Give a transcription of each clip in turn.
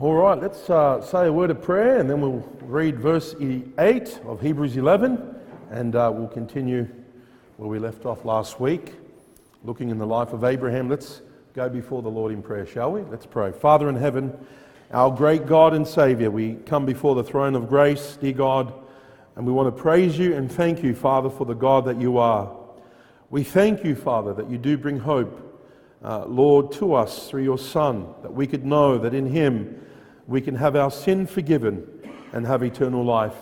All right, let's uh, say a word of prayer and then we'll read verse 8 of Hebrews 11 and uh, we'll continue where we left off last week, looking in the life of Abraham. Let's go before the Lord in prayer, shall we? Let's pray. Father in heaven, our great God and Savior, we come before the throne of grace, dear God, and we want to praise you and thank you, Father, for the God that you are. We thank you, Father, that you do bring hope, uh, Lord, to us through your Son, that we could know that in him, we can have our sin forgiven and have eternal life.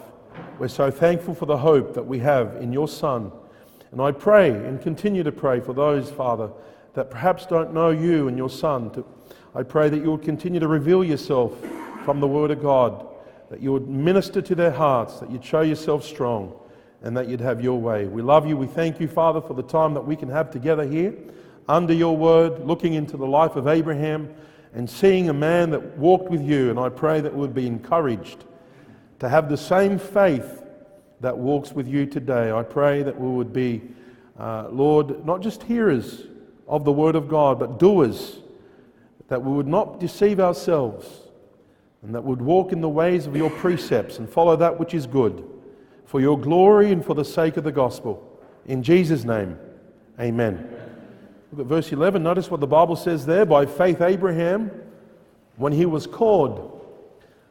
We're so thankful for the hope that we have in your Son. And I pray and continue to pray for those, Father, that perhaps don't know you and your Son. To, I pray that you would continue to reveal yourself from the Word of God, that you would minister to their hearts, that you'd show yourself strong, and that you'd have your way. We love you. We thank you, Father, for the time that we can have together here under your Word, looking into the life of Abraham and seeing a man that walked with you, and I pray that we'd be encouraged to have the same faith that walks with you today. I pray that we would be, uh, Lord, not just hearers of the Word of God, but doers, that we would not deceive ourselves, and that we would walk in the ways of your precepts and follow that which is good, for your glory and for the sake of the gospel. In Jesus' name, amen. Look at verse 11. Notice what the Bible says there. By faith, Abraham, when he was called,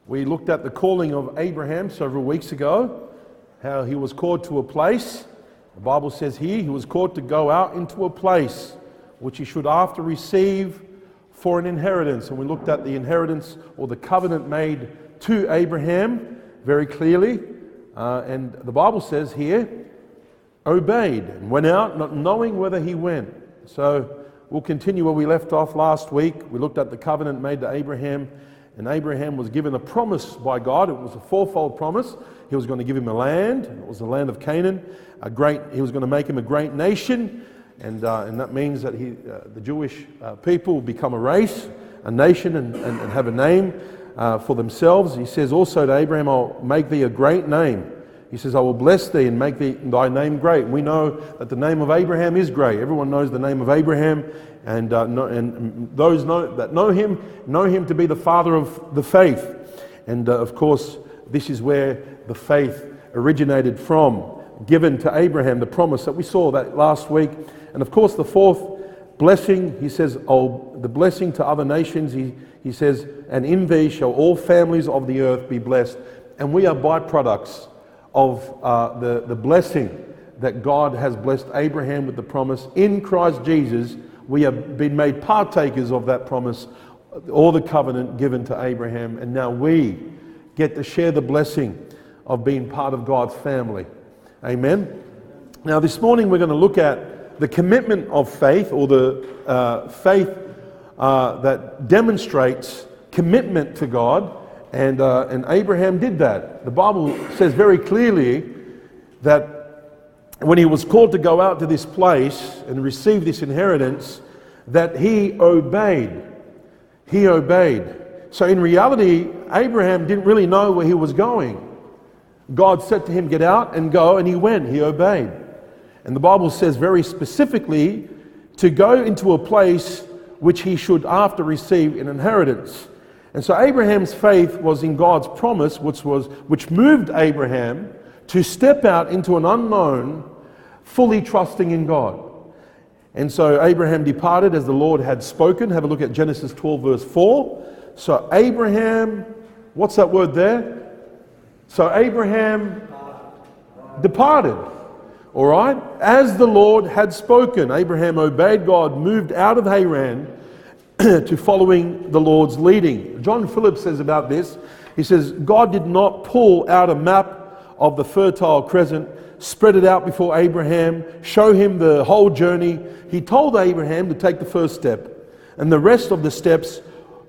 we looked at the calling of Abraham several weeks ago, how he was called to a place. The Bible says here he was called to go out into a place which he should after receive for an inheritance. And we looked at the inheritance or the covenant made to Abraham very clearly. Uh, and the Bible says here, obeyed and went out not knowing whether he went. So we'll continue where we left off last week. We looked at the covenant made to Abraham, and Abraham was given a promise by God. It was a fourfold promise. He was going to give him a land, it was the land of Canaan. A great, he was going to make him a great nation, and, uh, and that means that he, uh, the Jewish uh, people will become a race, a nation, and, and, and have a name uh, for themselves. He says also to Abraham, I'll make thee a great name. He says, I will bless thee and make thee, thy name great. We know that the name of Abraham is great. Everyone knows the name of Abraham, and, uh, no, and those know, that know him know him to be the father of the faith. And uh, of course, this is where the faith originated from, given to Abraham, the promise that we saw that last week. And of course, the fourth blessing, he says, oh, the blessing to other nations, he, he says, and in thee shall all families of the earth be blessed. And we are byproducts of uh, the, the blessing that God has blessed Abraham with the promise. In Christ Jesus, we have been made partakers of that promise, or the covenant given to Abraham, and now we get to share the blessing of being part of God's family. Amen. Now, this morning we're going to look at the commitment of faith, or the uh, faith uh, that demonstrates commitment to God and, uh, and Abraham did that. The Bible says very clearly that when he was called to go out to this place and receive this inheritance, that he obeyed. He obeyed. So in reality, Abraham didn't really know where he was going. God said to him, Get out and go, and he went. He obeyed. And the Bible says very specifically to go into a place which he should after receive an inheritance. And so Abraham's faith was in God's promise, which, was, which moved Abraham to step out into an unknown, fully trusting in God. And so Abraham departed as the Lord had spoken. Have a look at Genesis 12, verse 4. So Abraham, what's that word there? So Abraham departed. All right? As the Lord had spoken, Abraham obeyed God, moved out of Haran to following the Lord's leading. John Phillips says about this, he says, God did not pull out a map of the Fertile Crescent, spread it out before Abraham, show him the whole journey. He told Abraham to take the first step, and the rest of the steps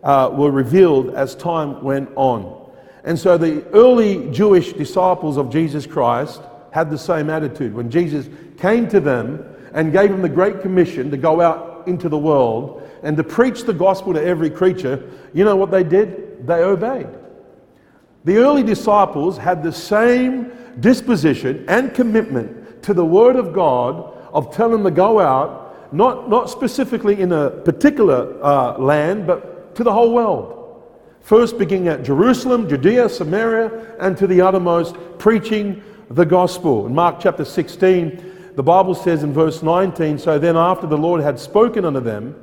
uh, were revealed as time went on. And so the early Jewish disciples of Jesus Christ had the same attitude. When Jesus came to them and gave them the Great Commission to go out into the world, and to preach the gospel to every creature, you know what they did? They obeyed. The early disciples had the same disposition and commitment to the Word of God of telling them to go out, not, not specifically in a particular uh, land, but to the whole world. First beginning at Jerusalem, Judea, Samaria, and to the uttermost, preaching the gospel. In Mark chapter 16, the Bible says in verse 19 So then, after the Lord had spoken unto them,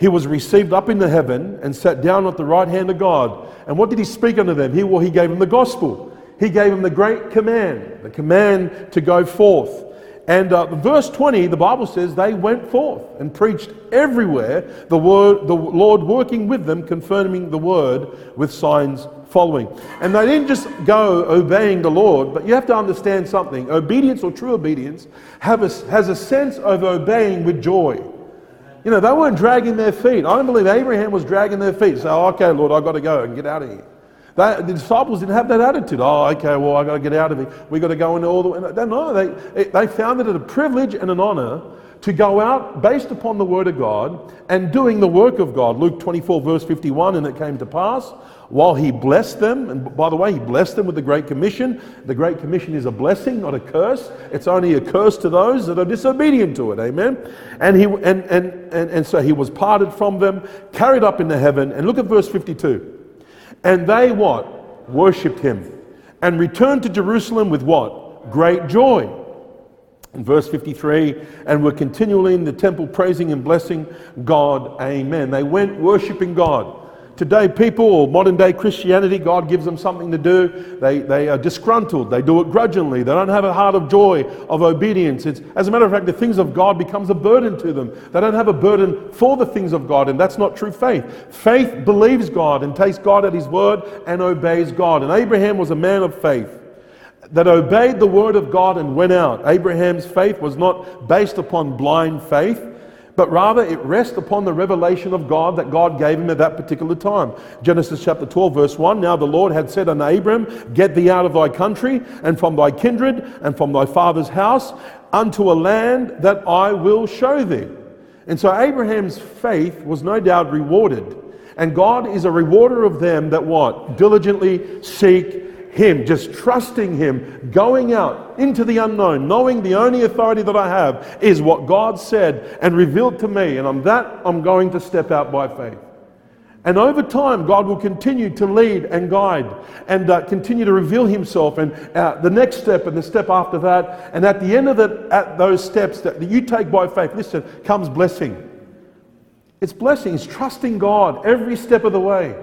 he was received up into heaven and sat down at the right hand of God. And what did he speak unto them? He, well, he gave them the gospel. He gave them the great command, the command to go forth. And uh, verse 20, the Bible says they went forth and preached everywhere the word, the Lord working with them, confirming the word with signs following. And they didn't just go obeying the Lord, but you have to understand something. Obedience or true obedience a, has a sense of obeying with joy. You know, they weren't dragging their feet. I don't believe Abraham was dragging their feet. So, okay, Lord, I've got to go and get out of here. The disciples didn't have that attitude. Oh, okay, well, I've got to get out of here. We've got to go into all the way. No, they, they found it a privilege and an honor to go out based upon the word of God and doing the work of God. Luke 24, verse 51, and it came to pass while he blessed them, and by the way, he blessed them with the Great Commission. The Great Commission is a blessing, not a curse. It's only a curse to those that are disobedient to it. Amen. And he and and and, and so he was parted from them, carried up into heaven. And look at verse 52. And they what? Worshipped him. And returned to Jerusalem with what? Great joy. In verse 53, and were continually in the temple praising and blessing God. Amen. They went worshiping God. Today, people, or modern day Christianity, God gives them something to do. They, they are disgruntled. They do it grudgingly. They don't have a heart of joy, of obedience. It's, as a matter of fact, the things of God becomes a burden to them. They don't have a burden for the things of God, and that's not true faith. Faith believes God and takes God at His word and obeys God. And Abraham was a man of faith that obeyed the word of God and went out. Abraham's faith was not based upon blind faith but rather it rests upon the revelation of God that God gave him at that particular time. Genesis chapter 12, verse 1 Now the Lord had said unto Abram, Get thee out of thy country, and from thy kindred, and from thy father's house, unto a land that I will show thee. And so Abraham's faith was no doubt rewarded. And God is a rewarder of them that what? Diligently seek him, just trusting Him, going out into the unknown, knowing the only authority that I have is what God said and revealed to me. And on that, I'm going to step out by faith. And over time, God will continue to lead and guide and uh, continue to reveal Himself. And uh, the next step and the step after that, and at the end of the, at those steps that you take by faith, listen, comes blessing. It's blessings, trusting God every step of the way.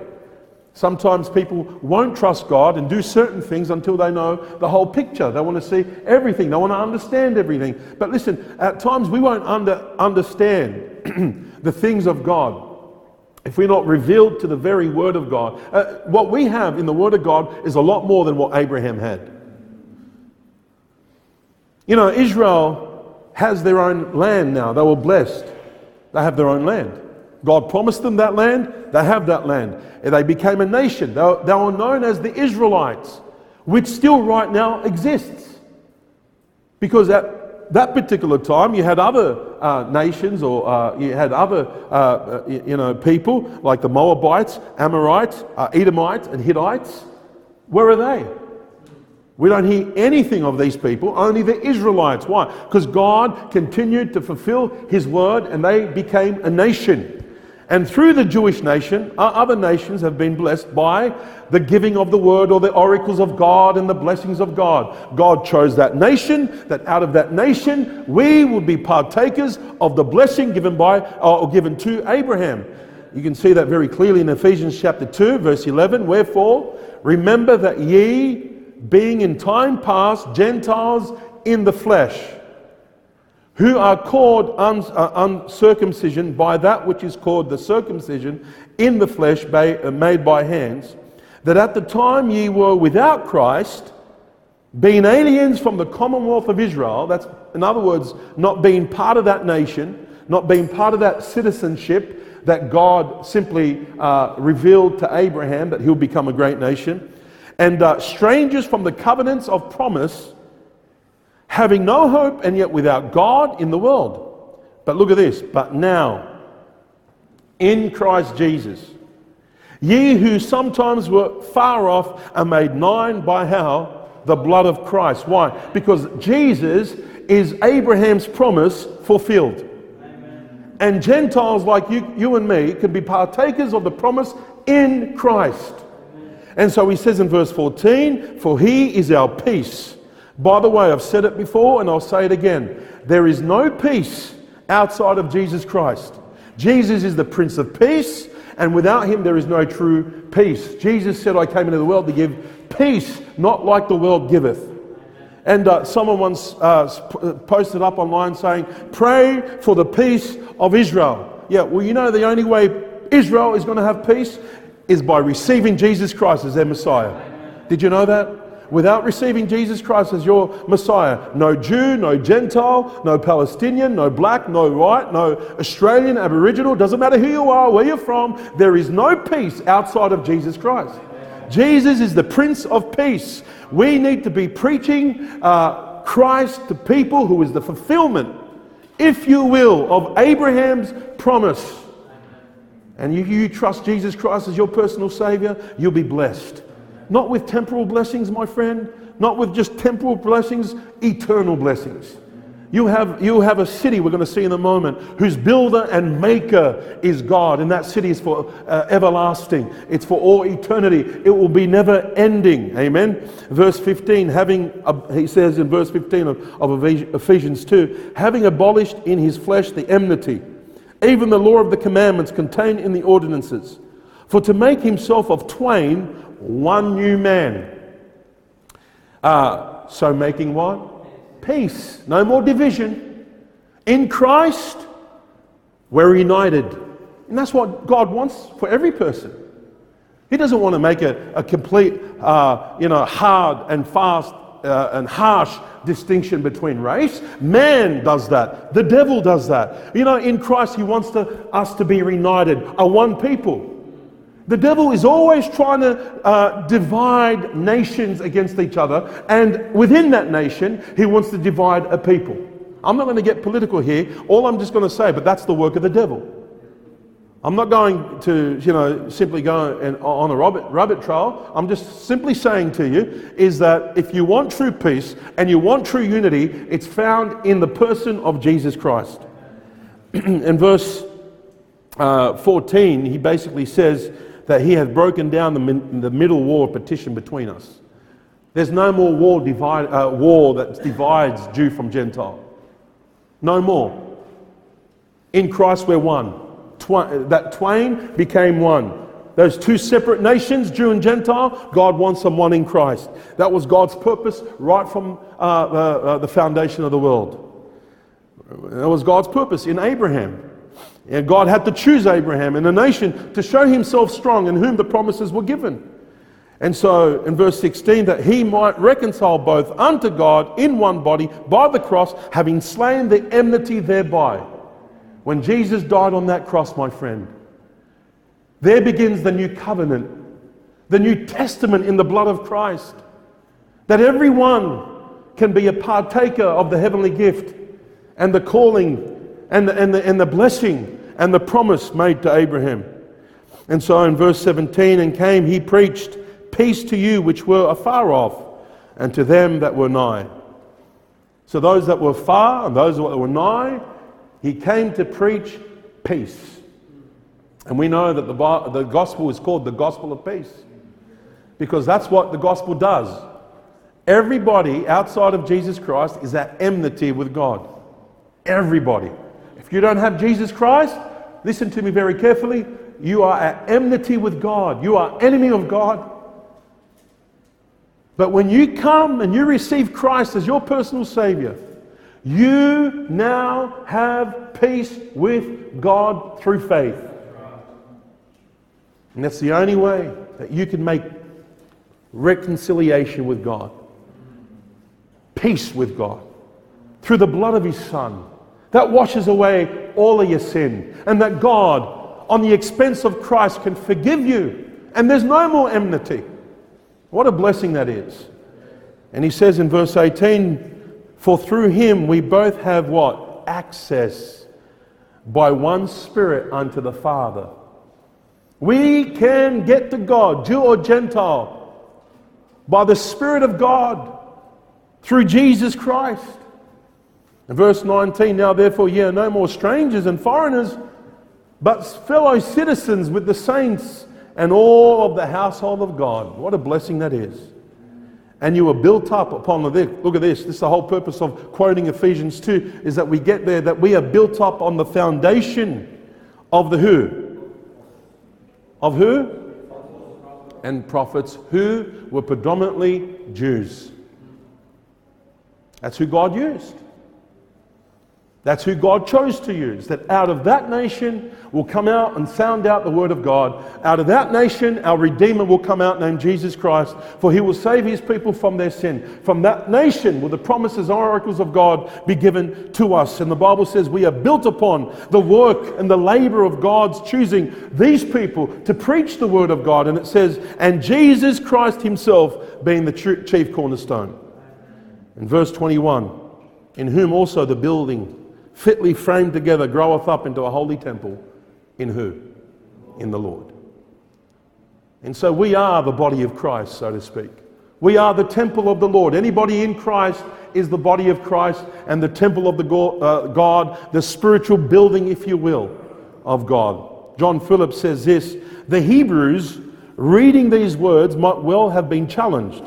Sometimes people won't trust God and do certain things until they know the whole picture. They want to see everything, they want to understand everything. But listen, at times we won't under, understand the things of God if we're not revealed to the very Word of God. Uh, what we have in the Word of God is a lot more than what Abraham had. You know, Israel has their own land now, they were blessed, they have their own land. God promised them that land, they have that land. They became a nation. They, they were known as the Israelites, which still right now exists. Because at that particular time, you had other uh, nations or uh, you had other uh, uh you know, people like the Moabites, Amorites, uh, Edomites, and Hittites. Where are they? We don't hear anything of these people, only the Israelites. Why? Because God continued to fulfill His word and they became a nation. And through the Jewish nation, other nations have been blessed by the giving of the word or the oracles of God and the blessings of God. God chose that nation, that out of that nation, we would be partakers of the blessing given by uh, or given to Abraham. You can see that very clearly in Ephesians chapter 2, verse 11. Wherefore, remember that ye, being in time past Gentiles in the flesh, who are called uh, uncircumcision by that which is called the circumcision in the flesh uh, made by hands, that at the time ye were without Christ, being aliens from the commonwealth of Israel, that's in other words, not being part of that nation, not being part of that citizenship that God simply uh, revealed to Abraham that he'll become a great nation, and uh, strangers from the covenants of promise having no hope and yet without God in the world. But look at this. But now, in Christ Jesus, ye who sometimes were far off are made nigh by how? The blood of Christ. Why? Because Jesus is Abraham's promise fulfilled. And Gentiles like you, you and me can be partakers of the promise in Christ. And so he says in verse 14, For he is our peace. By the way, I've said it before and I'll say it again. There is no peace outside of Jesus Christ. Jesus is the Prince of Peace, and without him there is no true peace. Jesus said, I came into the world to give peace, not like the world giveth. And uh, someone once uh, uh, posted up online saying, Pray for the peace of Israel. Yeah, well, you know, the only way Israel is going to have peace is by receiving Jesus Christ as their Messiah. Did you know that? Without receiving Jesus Christ as your Messiah, no Jew, no Gentile, no Palestinian, no black, no white, no Australian, Aboriginal, doesn't matter who you are, where you're from, there is no peace outside of Jesus Christ. Jesus is the Prince of Peace. We need to be preaching uh, Christ to people who is the fulfillment, if you will, of Abraham's promise. And if you trust Jesus Christ as your personal Savior, you'll be blessed. Not with temporal blessings, my friend, not with just temporal blessings, eternal blessings. You have, you have a city, we're going to see in a moment, whose builder and maker is God, and that city is for uh, everlasting. It's for all eternity. It will be never ending. Amen. Verse 15, having, uh, he says in verse 15 of, of Ephesians 2, having abolished in his flesh the enmity, even the law of the commandments contained in the ordinances, for to make himself of twain one new man. Uh, so making what? peace, no more division. In Christ, we're united. And that's what God wants for every person. He doesn't want to make a, a complete, uh, you know, hard and fast uh, and harsh distinction between race. Man does that. The devil does that. You know, in Christ, he wants to, us to be united, a one people. The devil is always trying to uh, divide nations against each other, and within that nation, he wants to divide a people. I'm not going to get political here. All I'm just going to say, but that's the work of the devil. I'm not going to, you know, simply go and, on a rabbit, rabbit trail. I'm just simply saying to you is that if you want true peace and you want true unity, it's found in the person of Jesus Christ. in verse uh, 14, he basically says, that he has broken down the, the middle wall of partition between us. There's no more wall, divide, uh, war that divides Jew from Gentile. No more. In Christ, we're one. That twain became one. Those two separate nations, Jew and Gentile, God wants them one in Christ. That was God's purpose right from uh, uh, uh the foundation of the world. That was God's purpose in Abraham. And God had to choose Abraham and the nation to show himself strong in whom the promises were given. And so in verse 16, that he might reconcile both unto God in one body by the cross, having slain the enmity thereby. When Jesus died on that cross, my friend, there begins the new covenant, the new testament in the blood of Christ, that everyone can be a partaker of the heavenly gift and the calling and the, and the, and the blessing and the promise made to Abraham. And so in verse 17, and came, he preached peace to you which were afar off, and to them that were nigh. So those that were far and those that were nigh, he came to preach peace. And we know that the, the gospel is called the gospel of peace because that's what the gospel does. Everybody outside of Jesus Christ is at enmity with God. Everybody. You don't have Jesus Christ, listen to me very carefully, you are at enmity with God. You are enemy of God. But when you come and you receive Christ as your personal Savior, you now have peace with God through faith. And that's the only way that you can make reconciliation with God, peace with God, through the blood of His Son that washes away all of your sin, and that God, on the expense of Christ, can forgive you, and there's no more enmity. What a blessing that is. And he says in verse 18, For through him we both have what? Access by one Spirit unto the Father. We can get to God, Jew or Gentile, by the Spirit of God through Jesus Christ. Verse 19, now therefore ye are no more strangers and foreigners, but fellow citizens with the saints and all of the household of God. What a blessing that is. And you were built up upon the look at this. This is the whole purpose of quoting Ephesians 2 is that we get there that we are built up on the foundation of the who? Of who? And prophets who were predominantly Jews. That's who God used. That's who God chose to use. That out of that nation will come out and sound out the word of God. Out of that nation, our Redeemer will come out named Jesus Christ, for he will save his people from their sin. From that nation will the promises and oracles of God be given to us. And the Bible says we are built upon the work and the labor of God's choosing these people to preach the word of God. And it says, and Jesus Christ himself being the chief cornerstone. In verse 21, in whom also the building fitly framed together, groweth up into a holy temple. In who? In the Lord. And so we are the body of Christ, so to speak. We are the temple of the Lord. Anybody in Christ is the body of Christ and the temple of the uh, God, the spiritual building, if you will, of God. John Phillips says this The Hebrews, reading these words, might well have been challenged.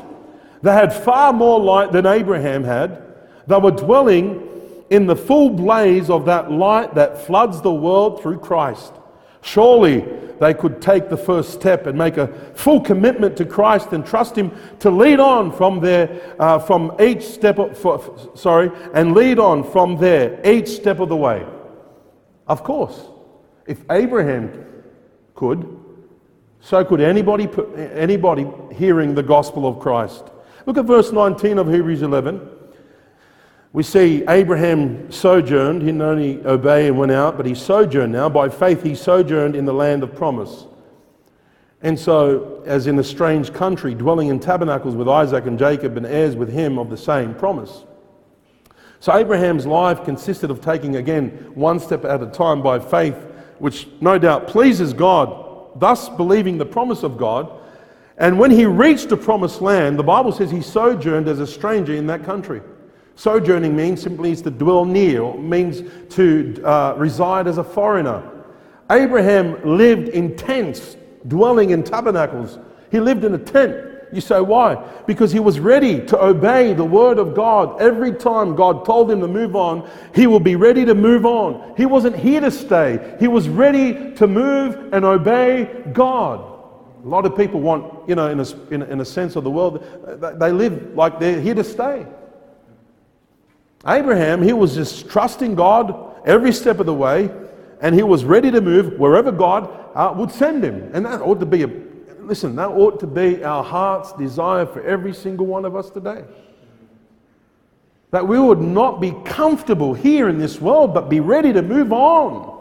They had far more light than Abraham had. They were dwelling in the full blaze of that light that floods the world through Christ. Surely they could take the first step and make a full commitment to Christ and trust Him to lead on from there, uh, from each step of, for, sorry, and lead on from there each step of the way. Of course, if Abraham could, so could anybody, anybody hearing the gospel of Christ. Look at verse 19 of Hebrews 11. We see Abraham sojourned, he didn't only obey and went out, but he sojourned now. By faith, he sojourned in the land of promise. And so, as in a strange country, dwelling in tabernacles with Isaac and Jacob and heirs with him of the same promise. So, Abraham's life consisted of taking again one step at a time by faith, which no doubt pleases God, thus believing the promise of God. And when he reached the promised land, the Bible says he sojourned as a stranger in that country. Sojourning means simply is to dwell near, means to uh, reside as a foreigner. Abraham lived in tents, dwelling in tabernacles. He lived in a tent. You say, why? Because he was ready to obey the word of God. Every time God told him to move on, he will be ready to move on. He wasn't here to stay, he was ready to move and obey God. A lot of people want, you know, in a, in a, in a sense of the world, they live like they're here to stay. Abraham, he was just trusting God every step of the way, and he was ready to move wherever God uh, would send him. And that ought to be a listen, that ought to be our heart's desire for every single one of us today. That we would not be comfortable here in this world, but be ready to move on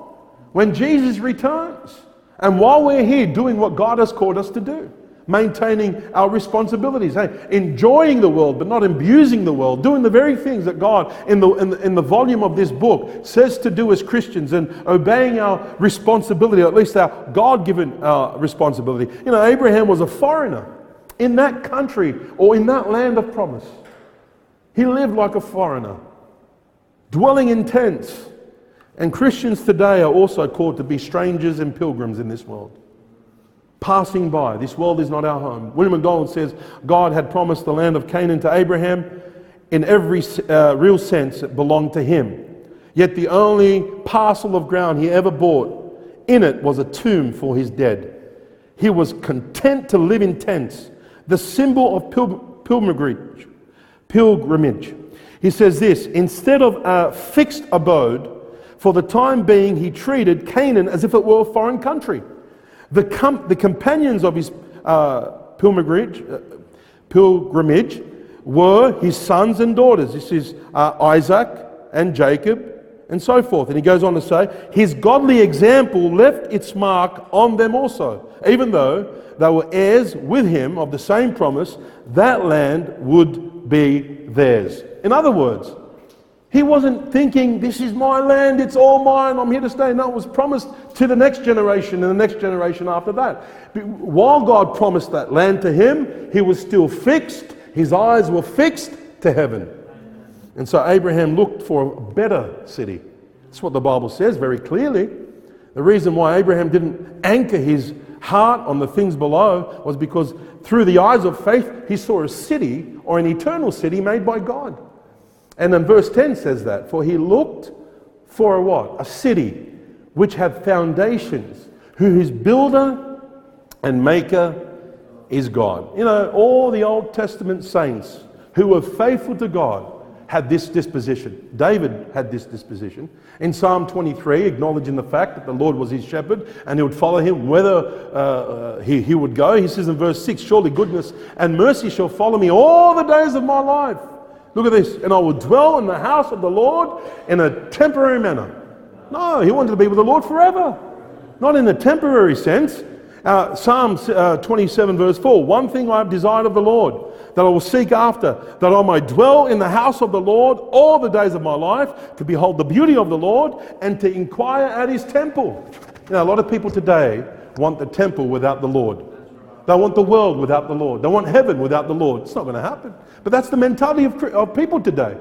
when Jesus returns. And while we're here doing what God has called us to do maintaining our responsibilities, hey, enjoying the world but not abusing the world, doing the very things that God, in the, in the, in the volume of this book, says to do as Christians and obeying our responsibility, or at least our God given uh, responsibility. You know, Abraham was a foreigner in that country or in that land of promise. He lived like a foreigner, dwelling in tents. And Christians today are also called to be strangers and pilgrims in this world passing by. This world is not our home. William MacDonald says God had promised the land of Canaan to Abraham. In every uh, real sense, it belonged to him. Yet the only parcel of ground he ever bought, in it was a tomb for his dead. He was content to live in tents, the symbol of pil- pilgrimage. Pilgrimage. He says this instead of a fixed abode, for the time being, he treated Canaan as if it were a foreign country. The, com- the companions of his uh, pilgrimage, uh, pilgrimage were his sons and daughters. This is uh, Isaac and Jacob and so forth. And he goes on to say, his godly example left its mark on them also. Even though they were heirs with him of the same promise, that land would be theirs. In other words, he wasn't thinking, this is my land, it's all mine, I'm here to stay. No, it was promised to the next generation and the next generation after that. But while God promised that land to him, he was still fixed, his eyes were fixed to heaven. And so Abraham looked for a better city. That's what the Bible says very clearly. The reason why Abraham didn't anchor his heart on the things below was because through the eyes of faith, he saw a city or an eternal city made by God. And then verse 10 says that, for he looked for a what? A city which had foundations, whose builder and maker is God. You know, all the Old Testament saints who were faithful to God had this disposition. David had this disposition. In Psalm 23, acknowledging the fact that the Lord was his shepherd and he would follow him whether uh, uh, he, he would go, he says in verse 6 Surely goodness and mercy shall follow me all the days of my life. Look at this. And I will dwell in the house of the Lord in a temporary manner. No, he wanted to be with the Lord forever, not in a temporary sense. Uh, Psalm uh, 27, verse 4 One thing I have desired of the Lord that I will seek after, that I may dwell in the house of the Lord all the days of my life, to behold the beauty of the Lord and to inquire at his temple. You know, a lot of people today want the temple without the Lord. They want the world without the Lord. They want heaven without the Lord. It's not going to happen. But that's the mentality of, of people today.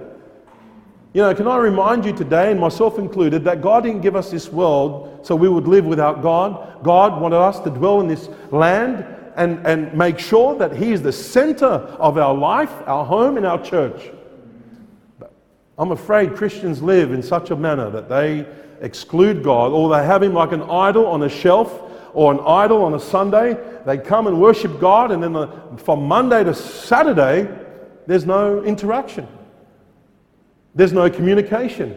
You know, can I remind you today, and myself included, that God didn't give us this world so we would live without God. God wanted us to dwell in this land and, and make sure that He is the center of our life, our home, and our church. But I'm afraid Christians live in such a manner that they exclude God or they have Him like an idol on a shelf or an idol on a Sunday. They come and worship God, and then the, from Monday to Saturday, there's no interaction. There's no communication.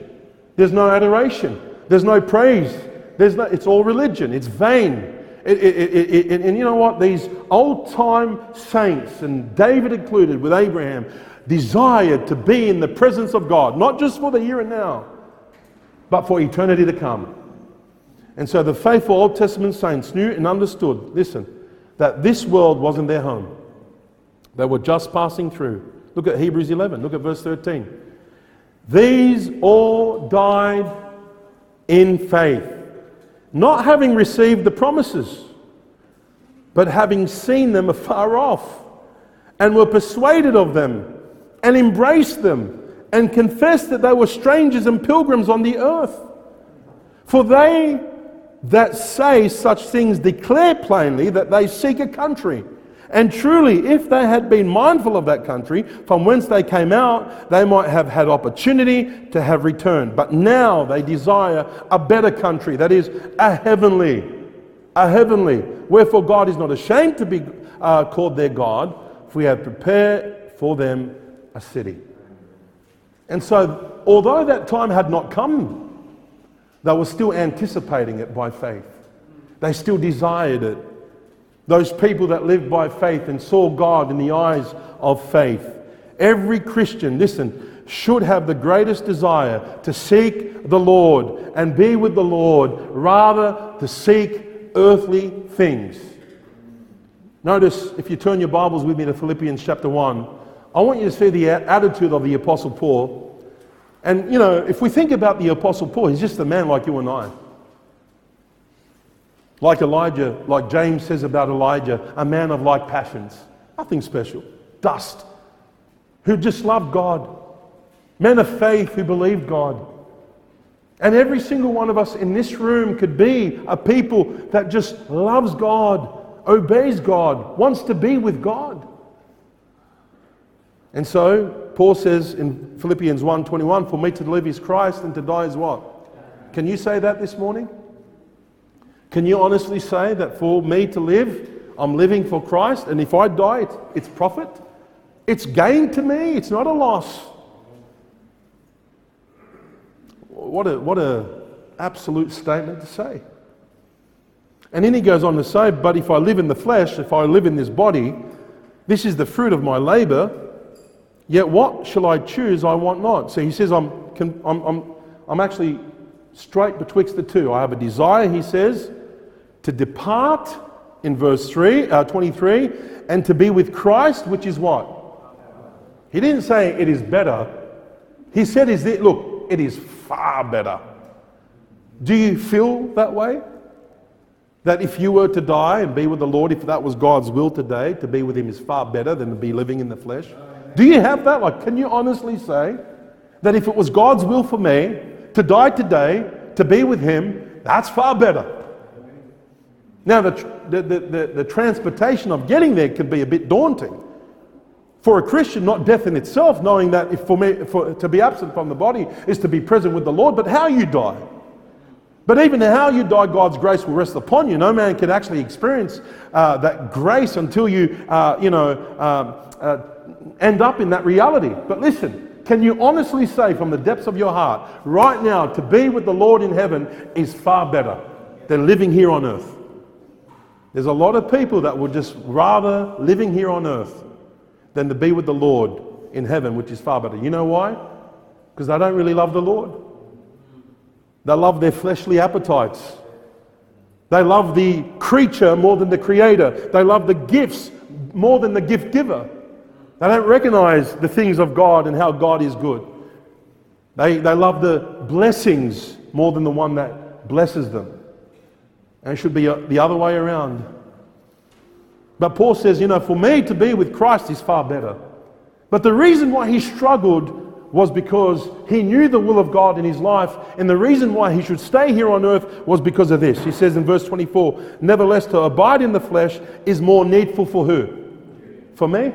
There's no adoration. There's no praise. There's no, it's all religion. It's vain. It, it, it, and you know what? These old time saints, and David included with Abraham, desired to be in the presence of God, not just for the here and now, but for eternity to come. And so the faithful Old Testament saints knew and understood, listen, that this world wasn't their home. They were just passing through. Look at Hebrews 11, look at verse 13. These all died in faith not having received the promises, but having seen them afar off, and were persuaded of them, and embraced them, and confessed that they were strangers and pilgrims on the earth. For they that say such things declare plainly that they seek a country. And truly, if they had been mindful of that country from whence they came out, they might have had opportunity to have returned. But now they desire a better country, that is, a heavenly. A heavenly. Wherefore, God is not ashamed to be uh, called their God, for we have prepared for them a city. And so, although that time had not come, they were still anticipating it by faith. They still desired it. Those people that lived by faith and saw God in the eyes of faith. Every Christian, listen, should have the greatest desire to seek the Lord and be with the Lord rather to seek earthly things. Notice, if you turn your Bibles with me to Philippians chapter 1, I want you to see the attitude of the Apostle Paul. And, you know, if we think about the Apostle Paul, he's just a man like you and I. Like Elijah, like James says about Elijah, a man of like passions. Nothing special. Dust. Who just loved God. Men of faith who believed God. And every single one of us in this room could be a people that just loves God, obeys God, wants to be with God. And so Paul says in Philippians 1:21, "For me to live is Christ and to die is what?" Can you say that this morning? Can you honestly say that for me to live, I'm living for Christ, and if I die, it's, it's profit? It's gain to me, it's not a loss. What a, what a absolute statement to say. And then he goes on to say, But if I live in the flesh, if I live in this body, this is the fruit of my labor, yet what shall I choose? I want not. So he says, I'm, I'm, I'm, I'm actually strait betwixt the two. I have a desire, he says, to depart in verse 3, uh, 23 and to be with Christ, which is what? He didn't say it is better. He said, is it, look, it is far better. Do you feel that way? That if you were to die and be with the Lord, if that was God's will today, to be with Him is far better than to be living in the flesh? Do you have that? Like, can you honestly say that if it was God's will for me to die today, to be with Him, that's far better? Now, the, the, the, the, transportation of getting there can be a bit daunting. For a Christian, not death in itself, knowing that if for me, for, to be absent from the body is to be present with the Lord, but how you die. But even how you die, God's grace will rest upon you. No man can actually experience uh, that grace until you, uh, you know, um, uh, end up in that reality. But listen, can you honestly say from the depths of your heart, right now, to be with the Lord in heaven is far better than living here on earth? There's a lot of people that would just rather living here on earth than to be with the Lord in heaven, which is far better. You know why? Because they don't really love the Lord. They love their fleshly appetites. They love the creature more than the creator. They love the gifts more than the gift giver. They don't recognize the things of God and how God is good. They, they love the blessings more than the one that blesses them. And it should be uh, the other way around. But Paul says, you know, for me to be with Christ is far better. But the reason why he struggled was because he knew the will of God in his life, and the reason why he should stay here on earth was because of this. He says in verse 24, Nevertheless, to abide in the flesh is more needful for who? For me?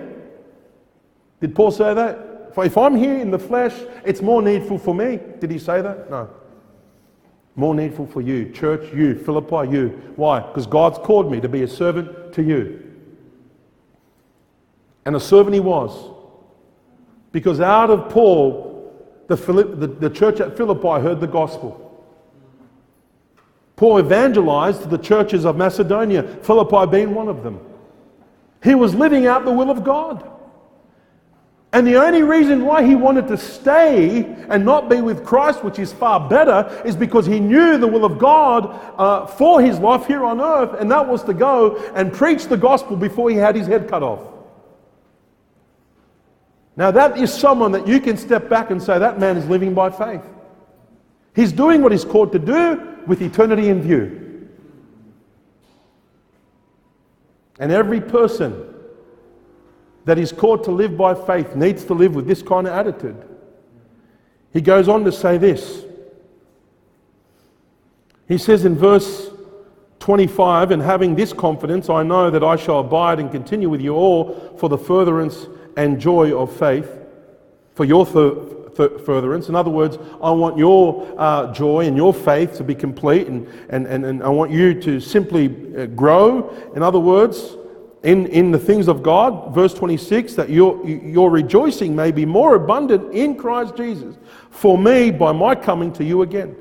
Did Paul say that? If I'm here in the flesh, it's more needful for me. Did he say that? No. More needful for you, church, you, Philippi, you. Why? Because God's called me to be a servant to you. And a servant he was. Because out of Paul, the, the, the church at Philippi heard the gospel. Paul evangelized to the churches of Macedonia, Philippi being one of them. He was living out the will of God. And the only reason why he wanted to stay and not be with Christ, which is far better, is because he knew the will of God uh, for his life here on earth, and that was to go and preach the gospel before he had his head cut off. Now, that is someone that you can step back and say that man is living by faith. He's doing what he's called to do with eternity in view. And every person that is called to live by faith needs to live with this kind of attitude. He goes on to say this. He says in verse 25, and having this confidence, I know that I shall abide and continue with you all for the furtherance and joy of faith, for your furtherance. In other words, I want your uh, joy and your faith to be complete, and, and, and, and I want you to simply uh, grow. In other words, in, in the things of God, verse 26, that your, your rejoicing may be more abundant in Christ Jesus for me by my coming to you again.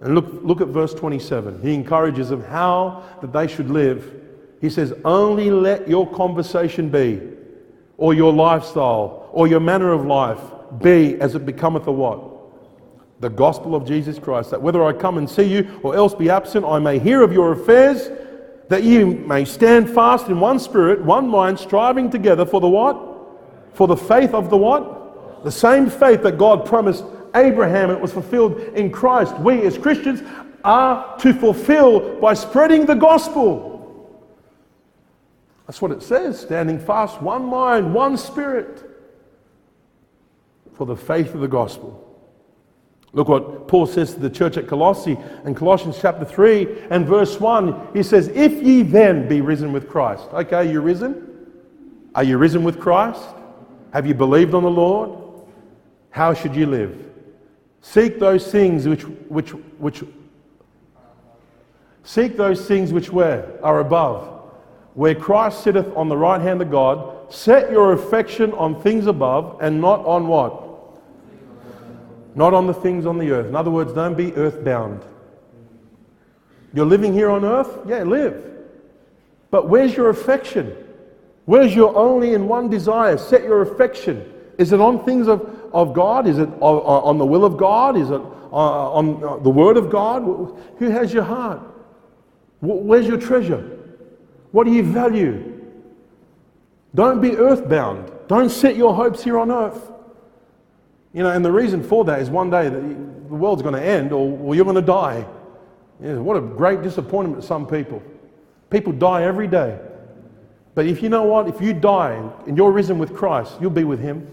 And look, look at verse 27. He encourages them how that they should live. He says, Only let your conversation be or your lifestyle or your manner of life be as it becometh a what? The gospel of Jesus Christ. That whether I come and see you or else be absent, I may hear of your affairs, that you may stand fast in one spirit, one mind, striving together for the what? For the faith of the what? The same faith that God promised Abraham and it was fulfilled in Christ. We as Christians are to fulfill by spreading the gospel. That's what it says standing fast, one mind, one spirit for the faith of the gospel. Look what Paul says to the church at Colossae in Colossians chapter 3 and verse 1. He says, If ye then be risen with Christ. Okay, you're risen? Are you risen with Christ? Have you believed on the Lord? How should you live? Seek those things which, which, which, seek those things which where? Are above where Christ sitteth on the right hand of God, set your affection on things above and not on what? Not on the things on the earth. In other words, don't be earthbound. You're living here on earth? Yeah, live. But where's your affection? Where's your only and one desire? Set your affection. Is it on things of, of God? Is it on, on the will of God? Is it uh, on, on the Word of God? Who has your heart? Where's your treasure? What do you value? Don't be earthbound. Don't set your hopes here on earth. You know, and the reason for that is one day the world's going to end or, or you're going to die. Yeah, what a great disappointment to some people. People die every day. But if you know what, if you die and you're risen with Christ, you'll be with Him.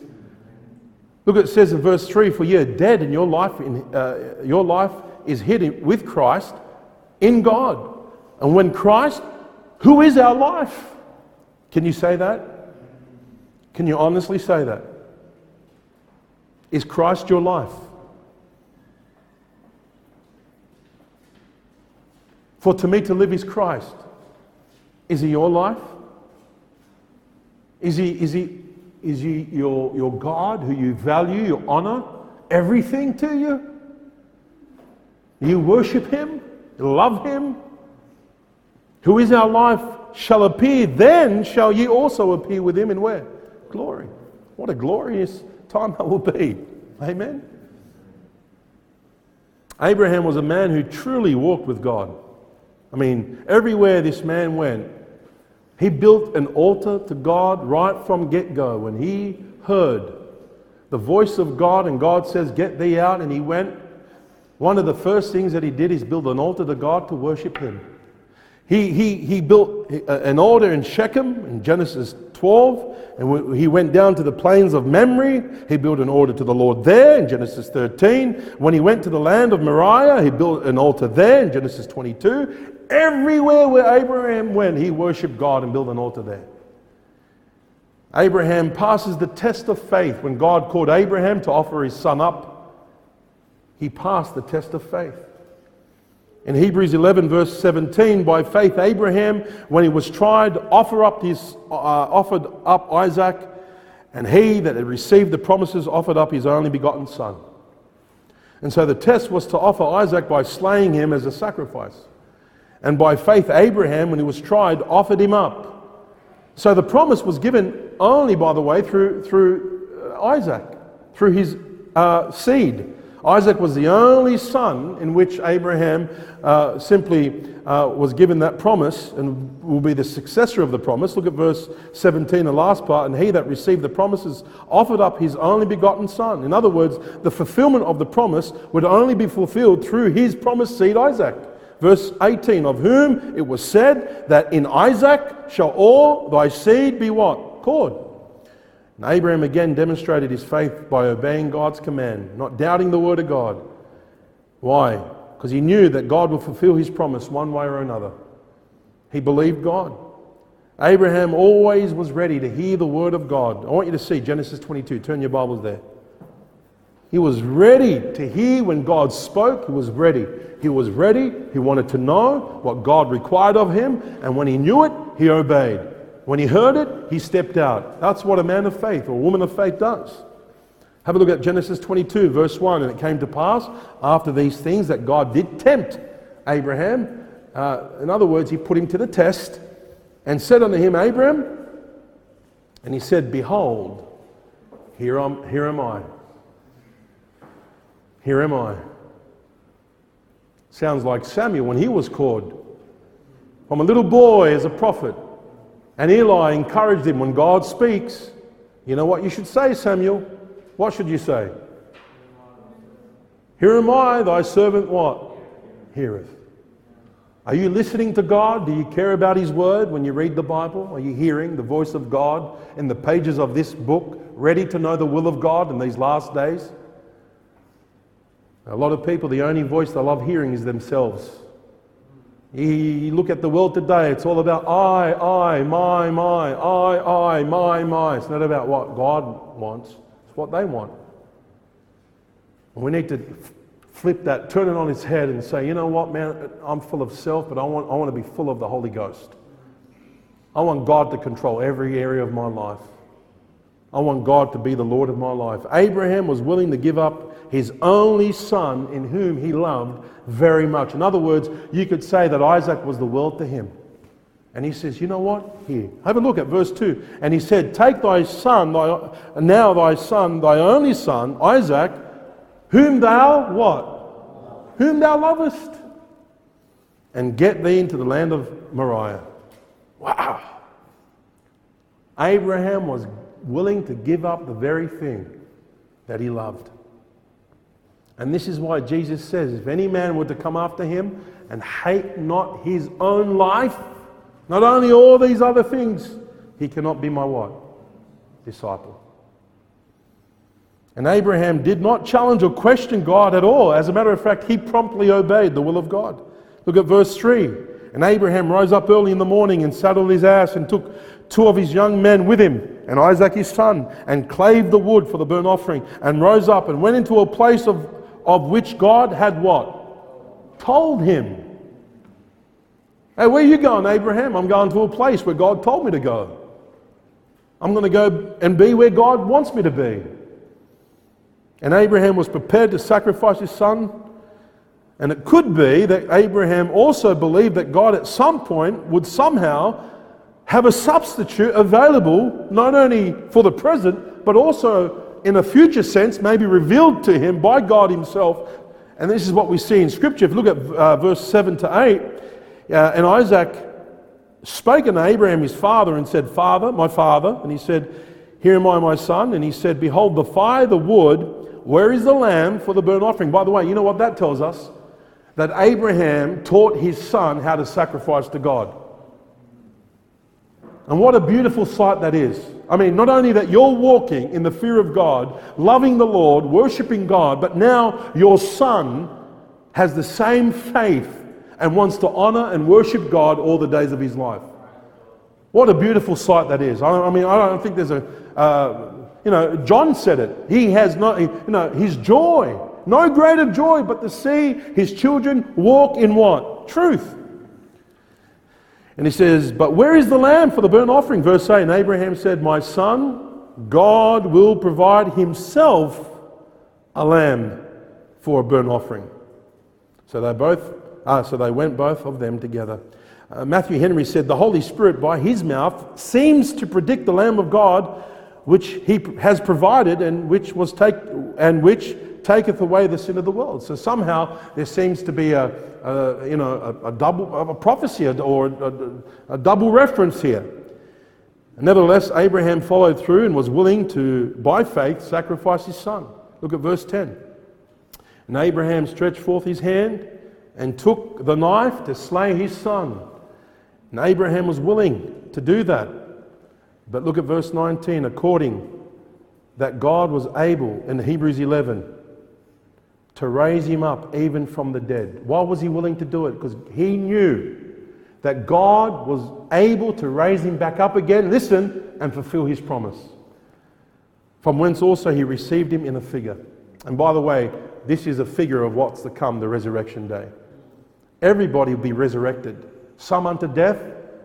Look, it says in verse 3 For you're dead and your life, in, uh, your life is hidden with Christ in God. And when Christ Who is our life? Can you say that? Can you honestly say that? Is Christ your life? For to me to live is Christ. Is he your life? Is he, is he, is he your, your God who you value, you honor, everything to you? You worship him, love him. Who is our life shall appear, then shall ye also appear with him in where? Glory. What a glorious time that will be. Amen. Abraham was a man who truly walked with God. I mean, everywhere this man went, he built an altar to God right from get go. When he heard the voice of God and God says, Get thee out, and he went, one of the first things that he did is build an altar to God to worship him. He, he, he built an altar in Shechem in Genesis 12, and he went down to the plains of Mamre. He built an altar to the Lord there in Genesis 13. When he went to the land of Moriah, he built an altar there in Genesis 22. Everywhere where Abraham went, he worshiped God and built an altar there. Abraham passes the test of faith. When God called Abraham to offer his son up, he passed the test of faith. In Hebrews 11, verse 17, by faith, Abraham, when he was tried, offer up his, uh, offered up Isaac, and he that had received the promises offered up his only begotten son. And so the test was to offer Isaac by slaying him as a sacrifice. And by faith, Abraham, when he was tried, offered him up. So the promise was given only, by the way, through, through uh, Isaac, through his uh, seed. Isaac was the only son in which Abraham uh, simply uh, was given that promise and will be the successor of the promise. Look at verse 17, the last part. And he that received the promises offered up his only begotten son. In other words, the fulfillment of the promise would only be fulfilled through his promised seed, Isaac. Verse 18, of whom it was said that in Isaac shall all thy seed be what? Called. And Abraham again demonstrated his faith by obeying God's command, not doubting the word of God. Why? Because he knew that God would fulfill his promise one way or another. He believed God. Abraham always was ready to hear the word of God. I want you to see Genesis 22. Turn your Bibles there. He was ready to hear when God spoke. He was ready. He was ready. He wanted to know what God required of him. And when he knew it, he obeyed. When he heard it, he stepped out. That's what a man of faith or a woman of faith does. Have a look at Genesis 22, verse 1. And it came to pass after these things that God did tempt Abraham. Uh, in other words, he put him to the test and said unto him, Abraham, and he said, Behold, here am, here am I. Here am I. Sounds like Samuel when he was called from a little boy as a prophet and Eli encouraged him when God speaks, you know what you should say, Samuel? What should you say? Here am I, thy servant, what? Heareth. Are you listening to God? Do you care about His Word when you read the Bible? Are you hearing the voice of God in the pages of this book, ready to know the will of God in these last days? A lot of people, the only voice they love hearing is themselves. You look at the world today, it's all about I, I, my, my, I, I, my, my. It's not about what God wants, it's what they want. And we need to flip that, turn it on its head, and say, you know what, man, I'm full of self, but I want, I want to be full of the Holy Ghost. I want God to control every area of my life. I want God to be the Lord of my life. Abraham was willing to give up his only son in whom he loved very much. In other words, you could say that Isaac was the world to him. And he says, You know what? Here. Have a look at verse 2. And he said, Take thy son, thy, now thy son, thy only son, Isaac, whom thou what? Whom thou lovest, and get thee into the land of Moriah. Wow. Abraham was willing to give up the very thing that he loved. And this is why Jesus says, if any man were to come after him and hate not his own life, not only all these other things, he cannot be my what? Disciple. And Abraham did not challenge or question God at all. As a matter of fact, he promptly obeyed the will of God. Look at verse 3. And Abraham rose up early in the morning and saddled his ass and took two of his young men with him and Isaac his son and clave the wood for the burnt offering and rose up and went into a place of, of which God had what? Told him. Hey, where are you going, Abraham? I'm going to a place where God told me to go. I'm going to go and be where God wants me to be. And Abraham was prepared to sacrifice his son. And it could be that Abraham also believed that God at some point would somehow have a substitute available, not only for the present, but also in a future sense, may be revealed to him by God Himself. And this is what we see in Scripture. If you look at uh, verse 7 to 8, uh, and Isaac spake unto Abraham his father and said, Father, my father. And he said, Here am I, my son. And he said, Behold, the fire, the wood, where is the lamb for the burnt offering? By the way, you know what that tells us? That Abraham taught his son how to sacrifice to God. And what a beautiful sight that is. I mean, not only that you're walking in the fear of God, loving the Lord, worshiping God, but now your son has the same faith and wants to honor and worship God all the days of his life. What a beautiful sight that is. I, mean, I don't think there's a, uh, you know, John said it. He has not, you know, his joy, no greater joy but to see his children walk in what? Truth. And he says, But where is the lamb for the burnt offering? Verse 8 And Abraham said, My son, God will provide himself a lamb for a burnt offering. So they both Ah, so they went both of them together. Uh, Matthew Henry said, The Holy Spirit, by his mouth, seems to predict the Lamb of God, which he has provided and which, was take, and which taketh away the sin of the world. So somehow there seems to be a, a you know, a, a, double a prophecy or a, a double reference here. Nevertheless, Abraham followed through and was willing to, by faith, sacrifice his son. Look at verse 10. And Abraham stretched forth his hand and took the knife to slay his son. And Abraham was willing to do that. But look at verse 19 according that God was able in Hebrews 11 to raise him up even from the dead. Why was he willing to do it? Because he knew that God was able to raise him back up again, listen, and fulfill his promise. From whence also he received him in a figure. And by the way, this is a figure of what's to come, the resurrection day. Everybody will be resurrected, some unto death,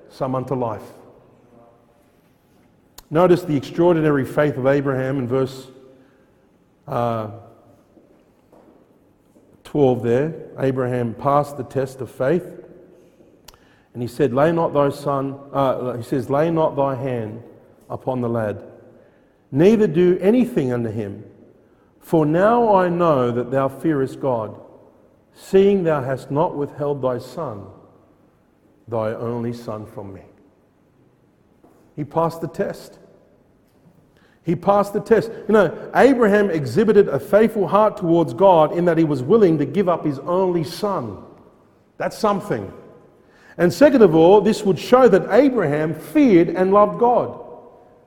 some unto life. Notice the extraordinary faith of Abraham in verse uh, 12 there. Abraham passed the test of faith. And he said, Lay not thy son, uh, he says, Lay not thy hand upon the lad, neither do anything unto him. For now I know that thou fearest God seeing thou hast not withheld thy son, thy only son from me. He passed the test. He passed the test. You know, Abraham exhibited a faithful heart towards God in that he was willing to give up his only son. That's something. And second of all, this would show that Abraham feared and loved God.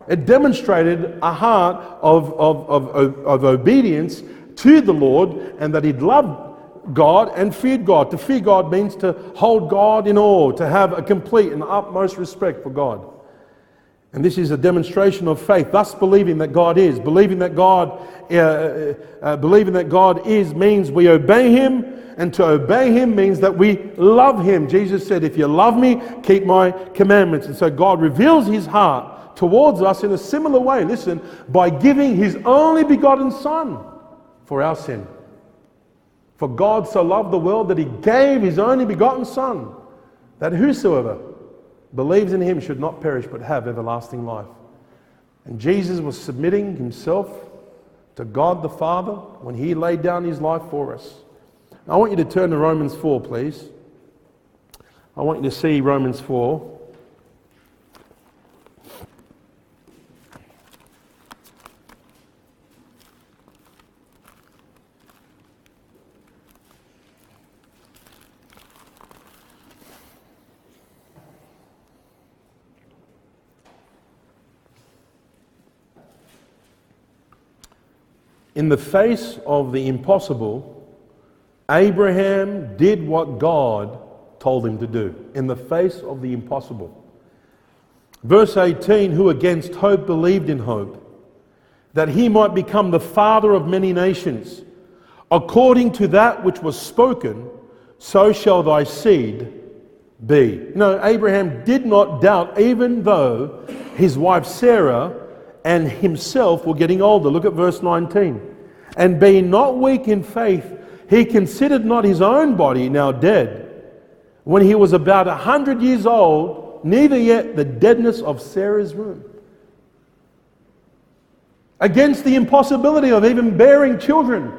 It demonstrated a heart of, of, of, of, obedience to the Lord and that he'd loved God and feared God. To fear God means to hold God in awe, to have a complete and utmost respect for God. And this is a demonstration of faith, thus believing that God is. Believing that God, uh, uh, uh, believing that God is means we obey Him, and to obey Him means that we love Him. Jesus said, If you love me, keep my commandments. And so God reveals His heart towards us in a similar way, listen, by giving His only begotten Son for our sin. For God so loved the world that he gave his only begotten Son, that whosoever believes in him should not perish but have everlasting life. And Jesus was submitting himself to God the Father when he laid down his life for us. I want you to turn to Romans 4, please. I want you to see Romans 4. In the face of the impossible, Abraham did what God told him to do in the face of the impossible. Verse 18 Who against hope believed in hope, that he might become the father of many nations. According to that which was spoken, so shall thy seed be. No, Abraham did not doubt, even though his wife Sarah and himself were getting older. Look at verse 19. And being not weak in faith, he considered not his own body now dead, when he was about a hundred years old, neither yet the deadness of Sarah's womb. Against the impossibility of even bearing children,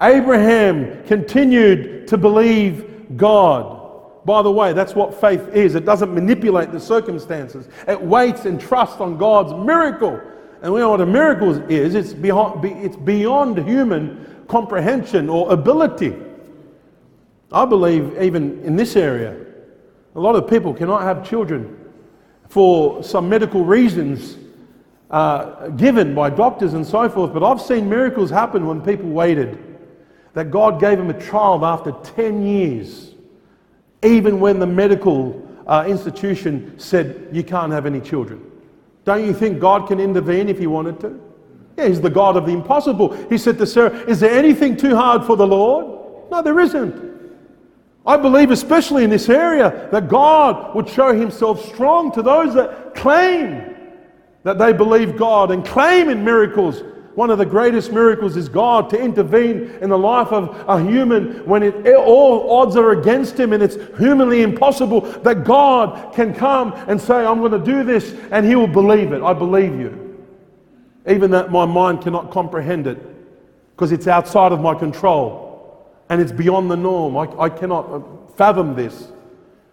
Abraham continued to believe God. By the way, that's what faith is. It doesn't manipulate the circumstances. It waits and trusts on God's miracle. And we know what a miracle is. It's beyond, it's beyond human comprehension or ability. I believe even in this area, a lot of people cannot have children for some medical reasons uh, given by doctors and so forth. But I've seen miracles happen when people waited. That God gave them a child after 10 years even when the medical uh, institution said you can't have any children. Don't you think God can intervene if He wanted to? Yeah, He's the God of the impossible. He said to Sarah, Is there anything too hard for the Lord? No, there isn't. I believe, especially in this area, that God would show Himself strong to those that claim that they believe God and claim in miracles one of the greatest miracles is God to intervene in the life of a human when it, all odds are against him and it's humanly impossible that God can come and say, I'm going to do this, and he will believe it. I believe you. Even that my mind cannot comprehend it because it's outside of my control and it's beyond the norm. I, I cannot uh, fathom this.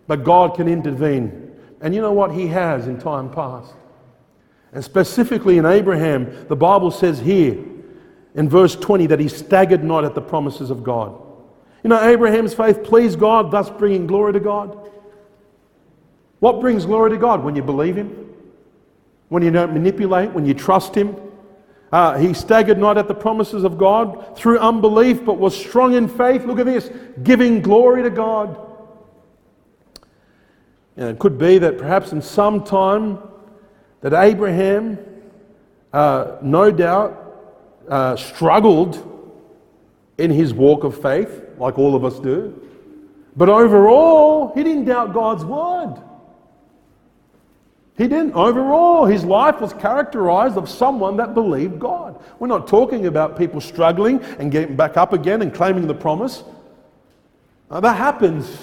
But God can intervene. And you know what? He has in time past. And specifically in Abraham, the Bible says here in verse 20 that he staggered not at the promises of God. You know, Abraham's faith pleased God, thus bringing glory to God. What brings glory to God? When you believe Him, when you don't manipulate, when you trust Him. Uh, he staggered not at the promises of God through unbelief, but was strong in faith. Look at this giving glory to God. And it could be that perhaps in some time that Abraham, uh, no doubt, uh, struggled in his walk of faith, like all of us do. But overall, he didn't doubt God's word. He didn't. Overall, his life was characterized of someone that believed God. We're not talking about people struggling and getting back up again and claiming the promise. Uh, that happens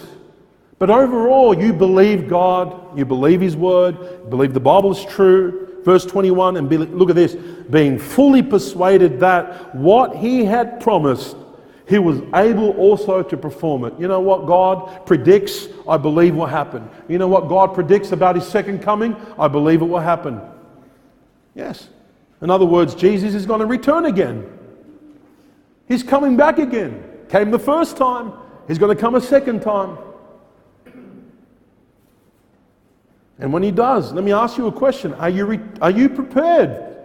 but overall, you believe God, you believe His Word, you believe the Bible is true. Verse 21, and be, look at this being fully persuaded that what He had promised, He was able also to perform it. You know what God predicts? I believe will happen. You know what God predicts about His second coming? I believe it will happen. Yes. In other words, Jesus is going to return again. He's coming back again. Came the first time, He's going to come a second time. And when he does, let me ask you a question Are you, re- are you prepared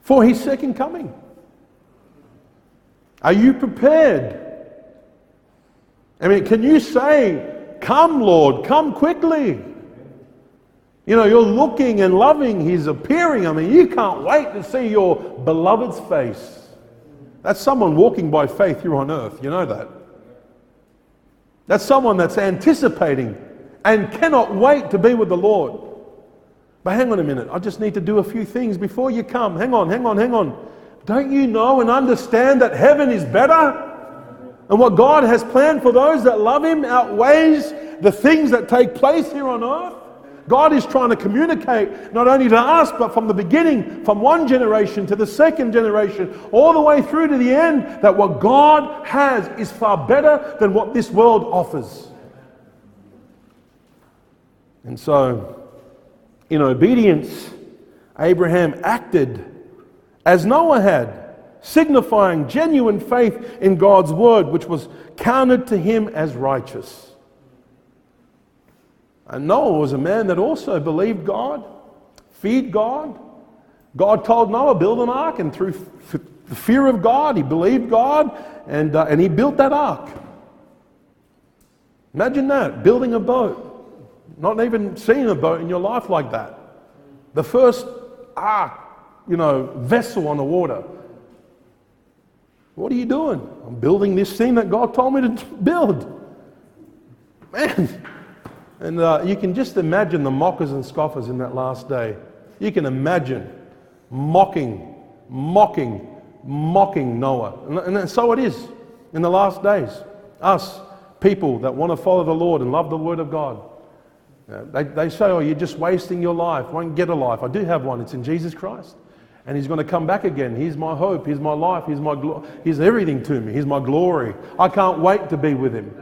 for his second coming? Are you prepared? I mean, can you say, Come, Lord, come quickly? You know, you're looking and loving He's appearing. I mean, you can't wait to see your beloved's face. That's someone walking by faith here on earth. You know that. That's someone that's anticipating and cannot wait to be with the Lord. But hang on a minute, I just need to do a few things before you come. Hang on, hang on, hang on. Don't you know and understand that heaven is better? And what God has planned for those that love Him outweighs the things that take place here on earth? God is trying to communicate not only to us, but from the beginning, from one generation to the second generation, all the way through to the end, that what God has is far better than what this world offers. And so, in obedience, Abraham acted as Noah had, signifying genuine faith in God's word, which was counted to him as righteous. And Noah was a man that also believed God, feared God. God told Noah, build an ark, and through f- the fear of God, he believed God, and, uh, and he built that ark. Imagine that, building a boat, not even seeing a boat in your life like that. The first ark, you know, vessel on the water. What are you doing? I'm building this thing that God told me to build. Man. And uh, you can just imagine the mockers and scoffers in that last day. You can imagine mocking, mocking, mocking Noah. And, and so it is in the last days. Us, people that want to follow the Lord and love the Word of God. They, they say, Oh, you're just wasting your life, won't get a life. I do have one, it's in Jesus Christ. And He's going to come back again. He's my hope, He's my life, He's, my glo- he's everything to me, He's my glory. I can't wait to be with Him.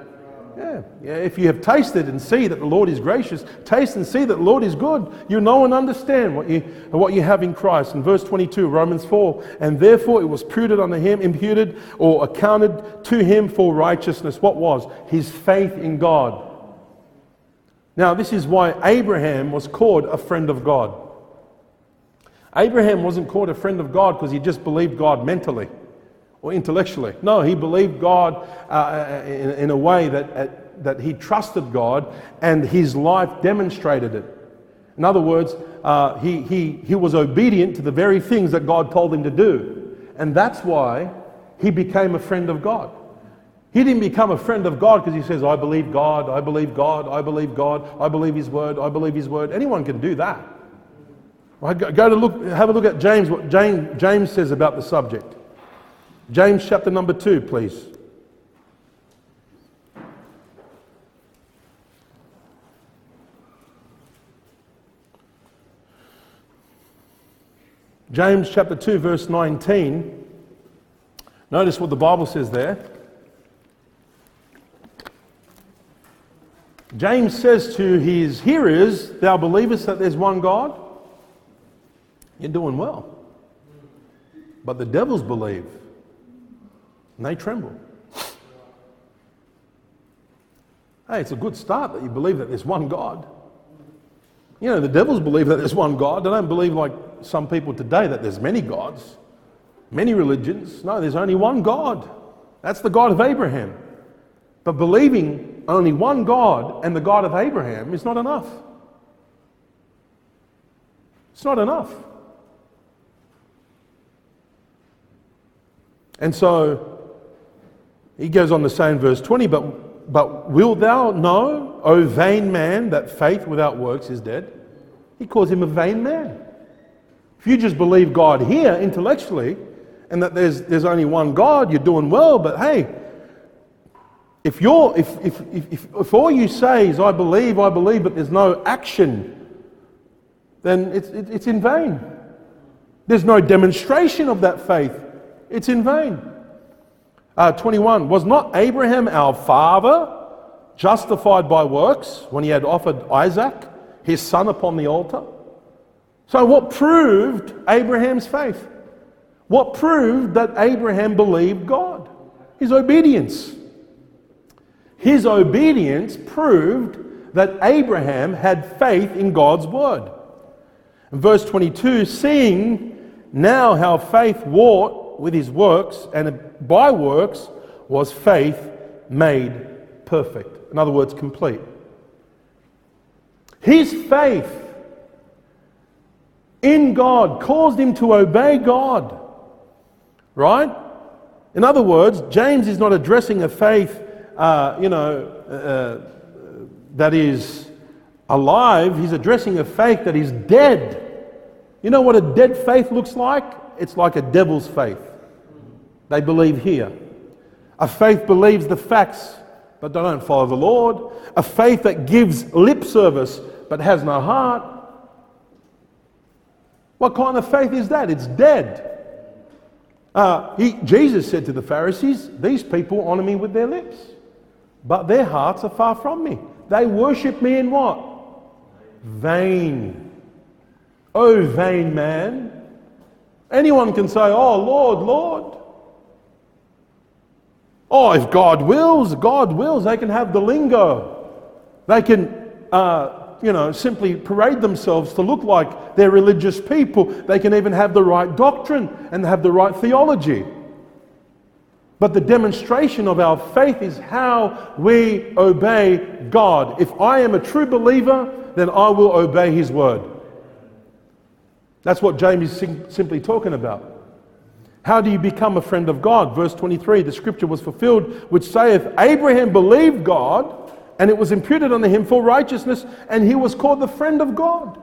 Yeah. yeah, if you have tasted and see that the Lord is gracious, taste and see that the Lord is good, you know and understand what you, what you have in Christ. In verse 22, Romans 4, and therefore it was imputed unto him, imputed or accounted to him for righteousness. What was? His faith in God. Now, this is why Abraham was called a friend of God. Abraham wasn't called a friend of God because he just believed God mentally or intellectually. No, he believed God uh, in, in, a way that, uh, that he trusted God and his life demonstrated it. In other words, uh, he, he, he was obedient to the very things that God told him to do. And that's why he became a friend of God. He didn't become a friend of God because he says, I believe God, I believe God, I believe God, I believe His word, I believe His word. Anyone can do that. Right, go to look, have a look at James, what James, James says about the subject. James chapter number 2, please. James chapter 2, verse 19. Notice what the Bible says there. James says to his hearers, Thou believest that there's one God? You're doing well. But the devils believe and they tremble. Hey, it's a good start that you believe that there's one God. You know, the devils believe that there's one God. They don't believe, like some people today, that there's many gods, many religions. No, there's only one God. That's the God of Abraham. But believing only one God and the God of Abraham is not enough. It's not enough. And so he goes on to say in verse 20, but, but wilt thou know, O vain man, that faith without works is dead? He calls him a vain man. If you just believe God here intellectually and that there's, there's only one God, you're doing well, but hey, if, you're, if, if, if, if all you say is, I believe, I believe, but there's no action, then it's, it's in vain. There's no demonstration of that faith. It's in vain. Uh, 21 Was not Abraham our father justified by works when he had offered Isaac, his son, upon the altar? So, what proved Abraham's faith? What proved that Abraham believed God? His obedience. His obedience proved that Abraham had faith in God's word. Verse 22, seeing now how faith wrought with his works, and by works was faith made perfect. In other words, complete. His faith in God caused him to obey God. Right? In other words, James is not addressing a faith, uh, you know, uh, that is alive. He's addressing a faith that is dead. You know what a dead faith looks like? it's like a devil's faith. They believe here. A faith believes the facts, but they don't follow the Lord. A faith that gives lip service, but has no heart. What kind of faith is that? It's dead. Uh, he, Jesus said to the Pharisees, These people honor me with their lips, but their hearts are far from me. They worship me in what? Vain. Oh, vain man. Anyone can say, Oh, Lord, Lord. Oh, if God wills, God wills, they can have the lingo. They can, uh, you know, simply parade themselves to look like they're religious people. They can even have the right doctrine and have the right theology. But the demonstration of our faith is how we obey God. If I am a true believer, then I will obey His word. That's what James is simply talking about. How do you become a friend of God? Verse 23 the scripture was fulfilled, which saith, Abraham believed God, and it was imputed unto him for righteousness, and he was called the friend of God.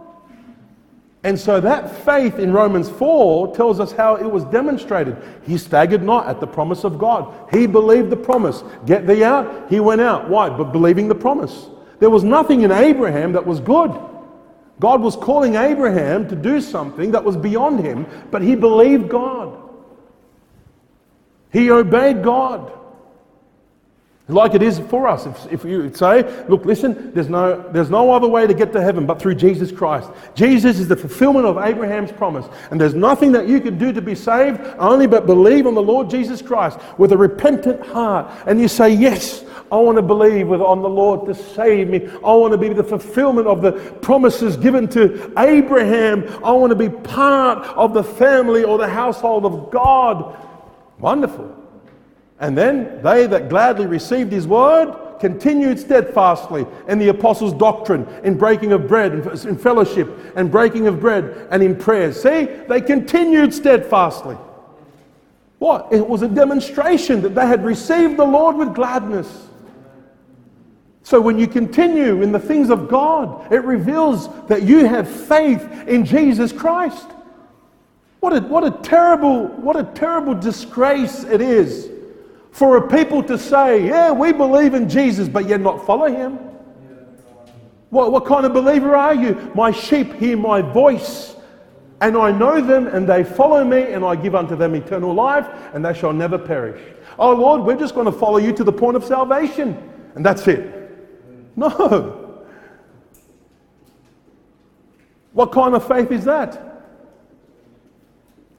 And so that faith in Romans 4 tells us how it was demonstrated. He staggered not at the promise of God. He believed the promise. Get thee out, he went out. Why? But believing the promise. There was nothing in Abraham that was good. God was calling Abraham to do something that was beyond him, but he believed God. He obeyed God. Like it is for us. If, if you say, look, listen, there's no, there's no other way to get to heaven but through Jesus Christ. Jesus is the fulfillment of Abraham's promise. And there's nothing that you can do to be saved, only but believe on the Lord Jesus Christ with a repentant heart. And you say, yes, I want to believe on the Lord to save me. I want to be the fulfillment of the promises given to Abraham. I want to be part of the family or the household of God. Wonderful. And then they that gladly received his word continued steadfastly in the apostles' doctrine, in breaking of bread, in fellowship, and breaking of bread, and in prayers. See, they continued steadfastly. What? It was a demonstration that they had received the Lord with gladness. So when you continue in the things of God, it reveals that you have faith in Jesus Christ. What a, what a terrible, what a terrible disgrace it is for a people to say, yeah, we believe in Jesus, but yet not follow him. What, what kind of believer are you? My sheep hear my voice, and I know them, and they follow me, and I give unto them eternal life, and they shall never perish. Oh Lord, we're just going to follow you to the point of salvation, and that's it. No. What kind of faith is that?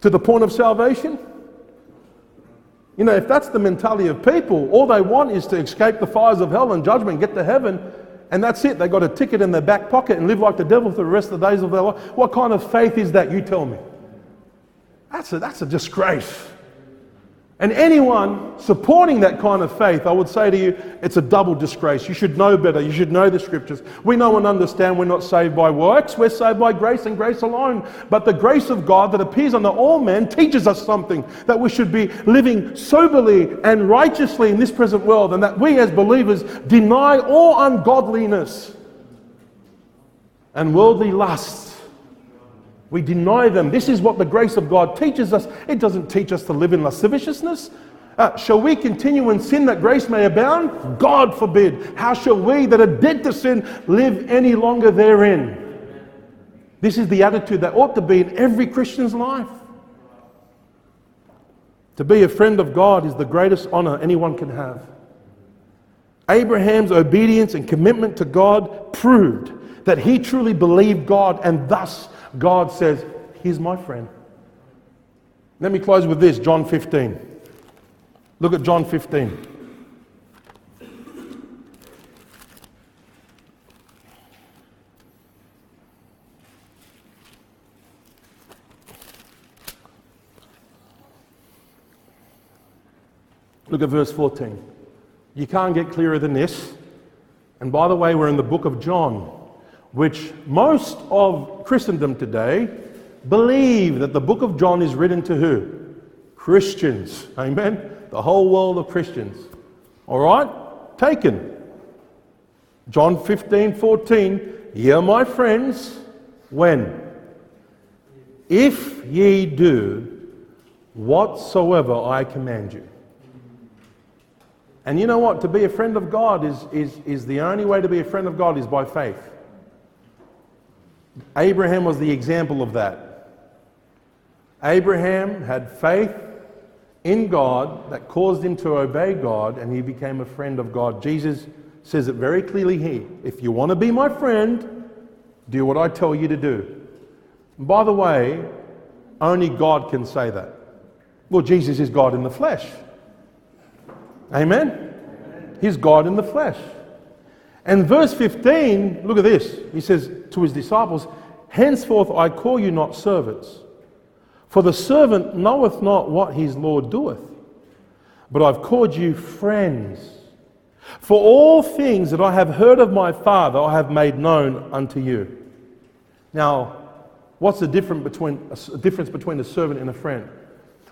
To the point of salvation? You know, if that's the mentality of people, all they want is to escape the fires of hell and judgment, get to heaven, and that's it. They got a ticket in their back pocket and live like the devil for the rest of the days of their life. What kind of faith is that? You tell me. That's a, that's a disgrace. And anyone supporting that kind of faith, I would say to you, it's a double disgrace. You should know better. You should know the scriptures. We know and understand we're not saved by works, we're saved by grace and grace alone. But the grace of God that appears unto all men teaches us something that we should be living soberly and righteously in this present world, and that we as believers deny all ungodliness and worldly lusts we deny them. This is what the grace of God teaches us. It doesn't teach us to live in lasciviousness. Uh, shall we continue in sin that grace may abound? God forbid. How shall we that are dead to sin live any longer therein? This is the attitude that ought to be in every Christian's life. To be a friend of God is the greatest honor anyone can have. Abraham's obedience and commitment to God proved that he truly believed God and thus God says, He's my friend. Let me close with this John 15. Look at John 15. Look at verse 14. You can't get clearer than this. And by the way, we're in the book of John which most of Christendom today believe that the book of John is written to who? Christians. Amen? The whole world of Christians. All right? Taken. John 15, 14. Hear my friends, when? If ye do whatsoever I command you. And you know what? To be a friend of God is, is, is the only way to be a friend of God is by faith. Abraham was the example of that. Abraham had faith in God that caused him to obey God, and he became a friend of God. Jesus says it very clearly here if you want to be my friend, do what I tell you to do. And by the way, only God can say that. Well, Jesus is God in the flesh. Amen? He's God in the flesh. And verse 15, look at this. He says to his disciples, Henceforth I call you not servants, for the servant knoweth not what his Lord doeth, but I've called you friends. For all things that I have heard of my Father, I have made known unto you. Now, what's the difference between a, difference between a servant and a friend?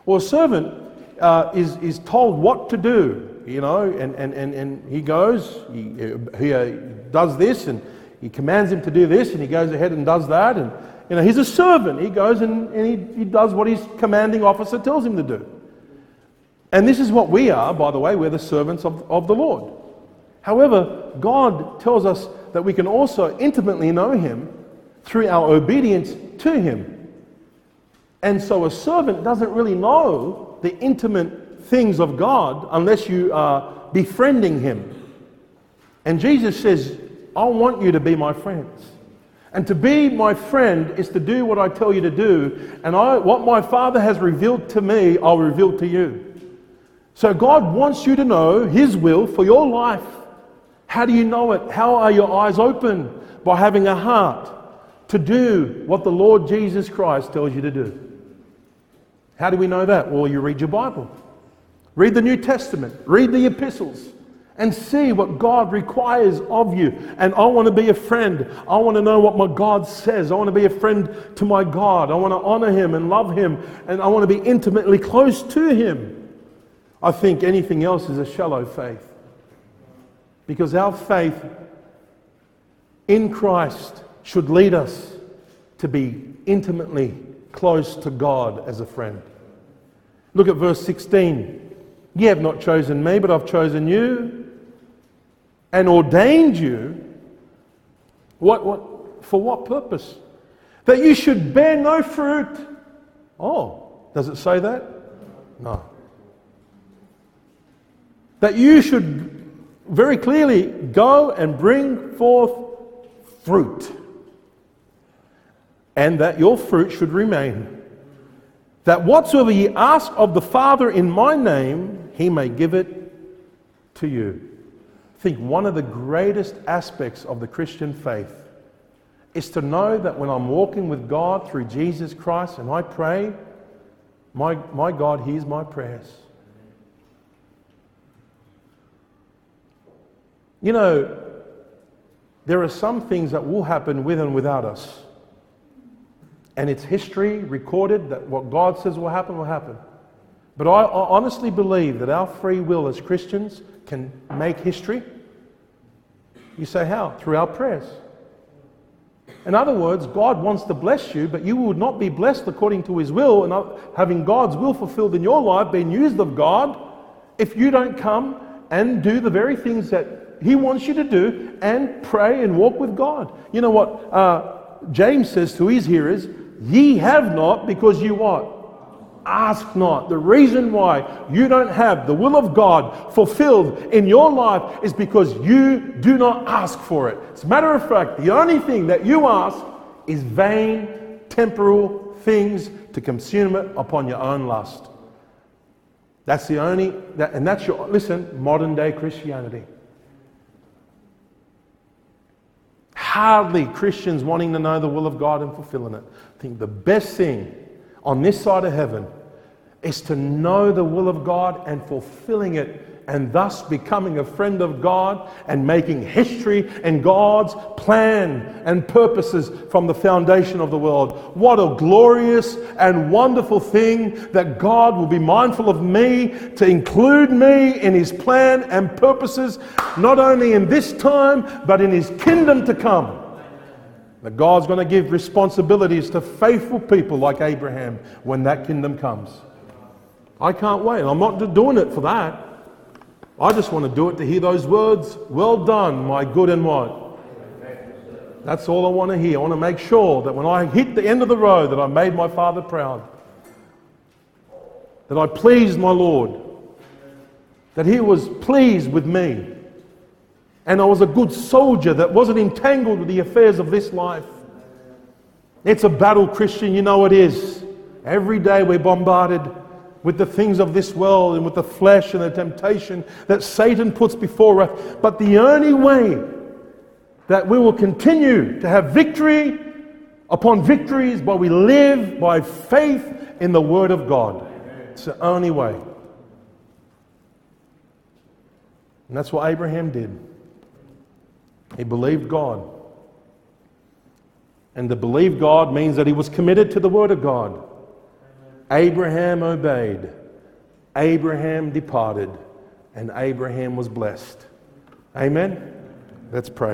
Well, a servant uh, is, is told what to do, you know, and, and, and, and he goes, he, he uh, does this, and he commands him to do this, and he goes ahead and does that. And, you know, he's a servant. He goes and, and he, he does what his commanding officer tells him to do. And this is what we are, by the way, we're the servants of, of the Lord. However, God tells us that we can also intimately know Him through our obedience to Him. And so a servant doesn't really know the intimate things of God unless you are befriending Him. And Jesus says, I want you to be my friends. And to be my friend is to do what I tell you to do. And I, what my Father has revealed to me, I'll reveal to you. So God wants you to know His will for your life. How do you know it? How are your eyes open? By having a heart to do what the Lord Jesus Christ tells you to do. How do we know that? Well, you read your Bible, read the New Testament, read the epistles, and see what God requires of you. And I want to be a friend. I want to know what my God says. I want to be a friend to my God. I want to honor Him and love Him, and I want to be intimately close to Him. I think anything else is a shallow faith. Because our faith in Christ should lead us to be intimately close to God as a friend. Look at verse 16. Ye have not chosen me, but I've chosen you and ordained you. What, what, for what purpose? That you should bear no fruit. Oh, does it say that? No that you should very clearly go and bring forth fruit, and that your fruit should remain. That whatsoever ye ask of the Father in my name, he may give it to you. I think one of the greatest aspects of the Christian faith is to know that when I'm walking with God through Jesus Christ and I pray, my, my God hears my prayers. You know, there are some things that will happen with and without us. And it's history recorded that what God says will happen will happen. But I, I honestly believe that our free will as Christians can make history. You say, how? Through our prayers. In other words, God wants to bless you, but you would not be blessed according to His will and having God's will fulfilled in your life, being used of God, if you don't come and do the very things that he wants you to do and pray and walk with God. You know what uh, James says to his hearers? Ye have not because you what? Ask not. The reason why you don't have the will of God fulfilled in your life is because you do not ask for it. As a matter of fact, the only thing that you ask is vain, temporal things to consume it upon your own lust. That's the only, that, and that's your, listen, modern day Christianity. hardly Christians wanting to know the will of God and fulfilling it. I think the best thing on this side of heaven is to know the will of God and fulfilling it and thus becoming a friend of God and making history and God's plan and purposes from the foundation of the world. What a glorious and wonderful thing that God will be mindful of me to include me in His plan and purposes, not only in this time, but in His kingdom to come. That God's going to give responsibilities to faithful people like Abraham when that kingdom comes. I can't wait. I'm not doing it for that. I just want to do it to hear those words, well done, my good and what? That's all I want to hear. I want to make sure that when I hit the end of the road that I made my father proud. That I pleased my Lord. That he was pleased with me. And I was a good soldier that wasn't entangled with the affairs of this life. It's a battle, Christian, you know it is. Every day we're bombarded with the things of this world and with the flesh and the temptation that Satan puts before us. But the only way that we will continue to have victory upon victories by we live by faith in the Word of God. It's the only way. And that's what Abraham did. He believed God. And to believe God means that he was committed to the Word of God. Abraham obeyed, Abraham departed, and Abraham was blessed. Amen? Let's pray.